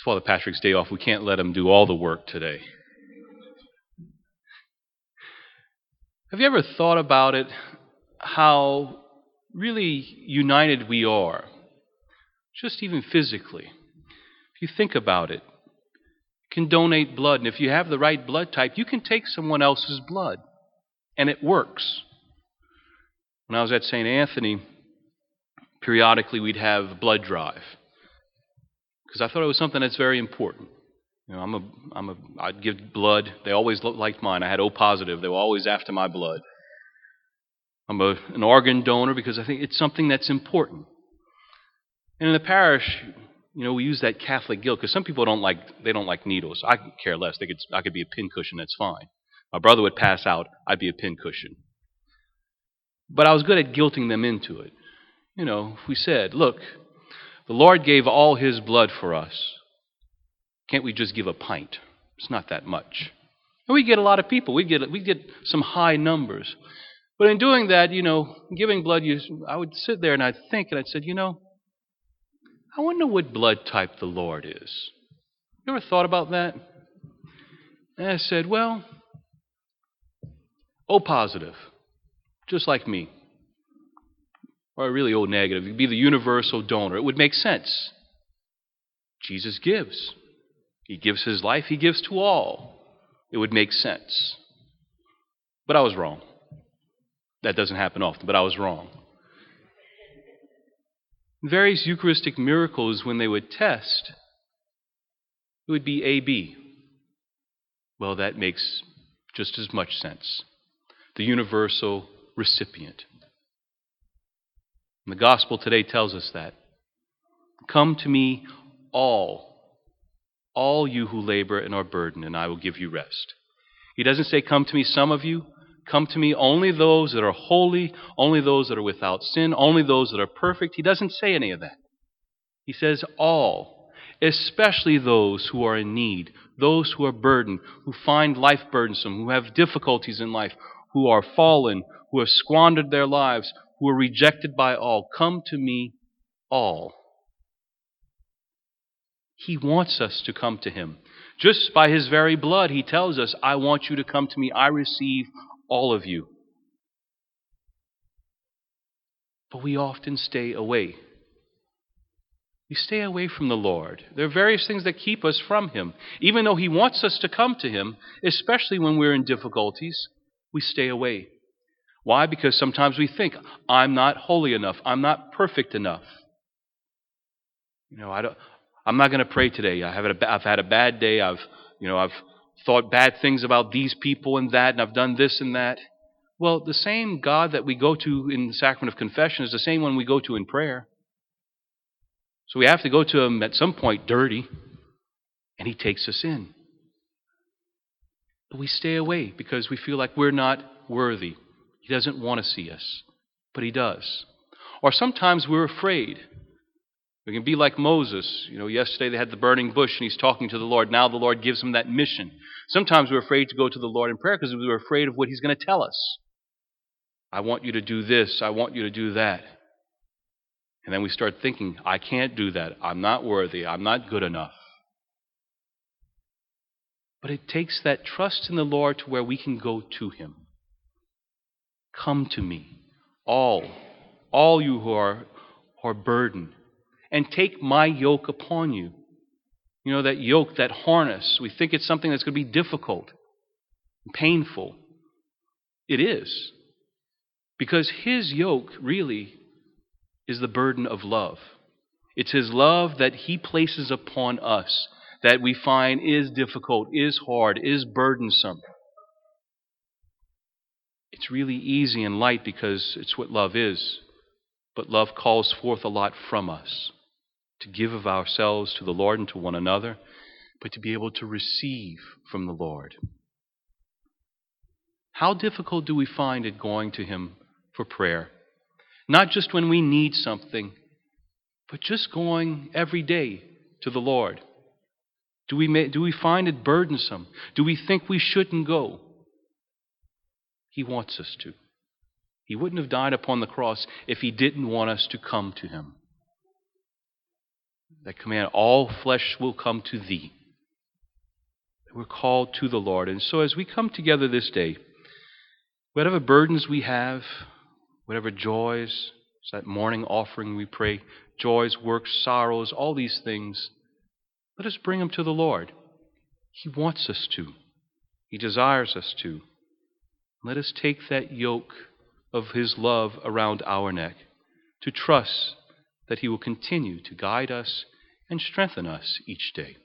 It's Father Patrick's day off. We can't let him do all the work today. Have you ever thought about it, how really united we are, just even physically? If you think about it, you can donate blood, and if you have the right blood type, you can take someone else's blood, and it works. When I was at St. Anthony, periodically we'd have blood drive because I thought it was something that's very important. You know, I'm a, I'm a, I'd give blood. They always liked mine. I had O positive. They were always after my blood. I'm a, an organ donor because I think it's something that's important. And in the parish, you know, we use that Catholic guilt because some people don't like they don't like needles. I care less. They could I could be a pincushion. That's fine. My brother would pass out. I'd be a pincushion. But I was good at guilting them into it. You know, if we said, look, the Lord gave all His blood for us. Can't we just give a pint? It's not that much. And we get a lot of people. We get we get some high numbers. But in doing that, you know, giving blood, you, I would sit there and I'd think, and I'd say, you know, I wonder what blood type the Lord is. You ever thought about that? And I said, well, O positive, just like me. Or really O negative. You'd be the universal donor. It would make sense. Jesus gives. He gives his life, he gives to all. It would make sense. But I was wrong. That doesn't happen often, but I was wrong. Various Eucharistic miracles, when they would test, it would be AB. Well, that makes just as much sense. The universal recipient. And the gospel today tells us that. Come to me, all, all you who labor and are burdened, and I will give you rest. He doesn't say, Come to me, some of you. Come to me, only those that are holy, only those that are without sin, only those that are perfect. He doesn't say any of that. He says, All, especially those who are in need, those who are burdened, who find life burdensome, who have difficulties in life, who are fallen, who have squandered their lives, who are rejected by all. Come to me, all. He wants us to come to Him. Just by His very blood, He tells us, I want you to come to me. I receive all of you. But we often stay away. We stay away from the Lord. There are various things that keep us from Him. Even though He wants us to come to Him, especially when we're in difficulties, we stay away. Why? Because sometimes we think, I'm not holy enough. I'm not perfect enough. You know, I don't, I'm not going to pray today. I have a, I've had a bad day. I've, you know, I've thought bad things about these people and that, and I've done this and that. Well, the same God that we go to in the sacrament of confession is the same one we go to in prayer. So we have to go to Him at some point dirty, and He takes us in. But we stay away because we feel like we're not worthy. He doesn't want to see us, but He does. Or sometimes we're afraid. We can be like Moses. You know, yesterday they had the burning bush and he's talking to the Lord. Now the Lord gives him that mission. Sometimes we're afraid to go to the Lord in prayer because we're afraid of what he's going to tell us. I want you to do this. I want you to do that. And then we start thinking, I can't do that. I'm not worthy. I'm not good enough. But it takes that trust in the Lord to where we can go to him. Come to me, all, all you who are, who are burdened and take my yoke upon you. You know, that yoke, that harness, we think it's something that's going to be difficult, painful. It is. Because his yoke really is the burden of love. It's his love that he places upon us that we find is difficult, is hard, is burdensome. It's really easy and light because it's what love is. But love calls forth a lot from us to give of ourselves to the Lord and to one another, but to be able to receive from the Lord. How difficult do we find it going to Him for prayer? Not just when we need something, but just going every day to the Lord. Do we, do we find it burdensome? Do we think we shouldn't go? He wants us to. He wouldn't have died upon the cross if He didn't want us to come to Him. that command, all flesh will come to thee. We're called to the Lord. And so as we come together this day, whatever burdens we have, whatever joys, that morning offering we pray, joys, works, sorrows, all these things, let us bring them to the Lord. He wants us to. He desires us to. Let us take that yoke of His love around our neck to trust that He will continue to guide us and strengthen us each day.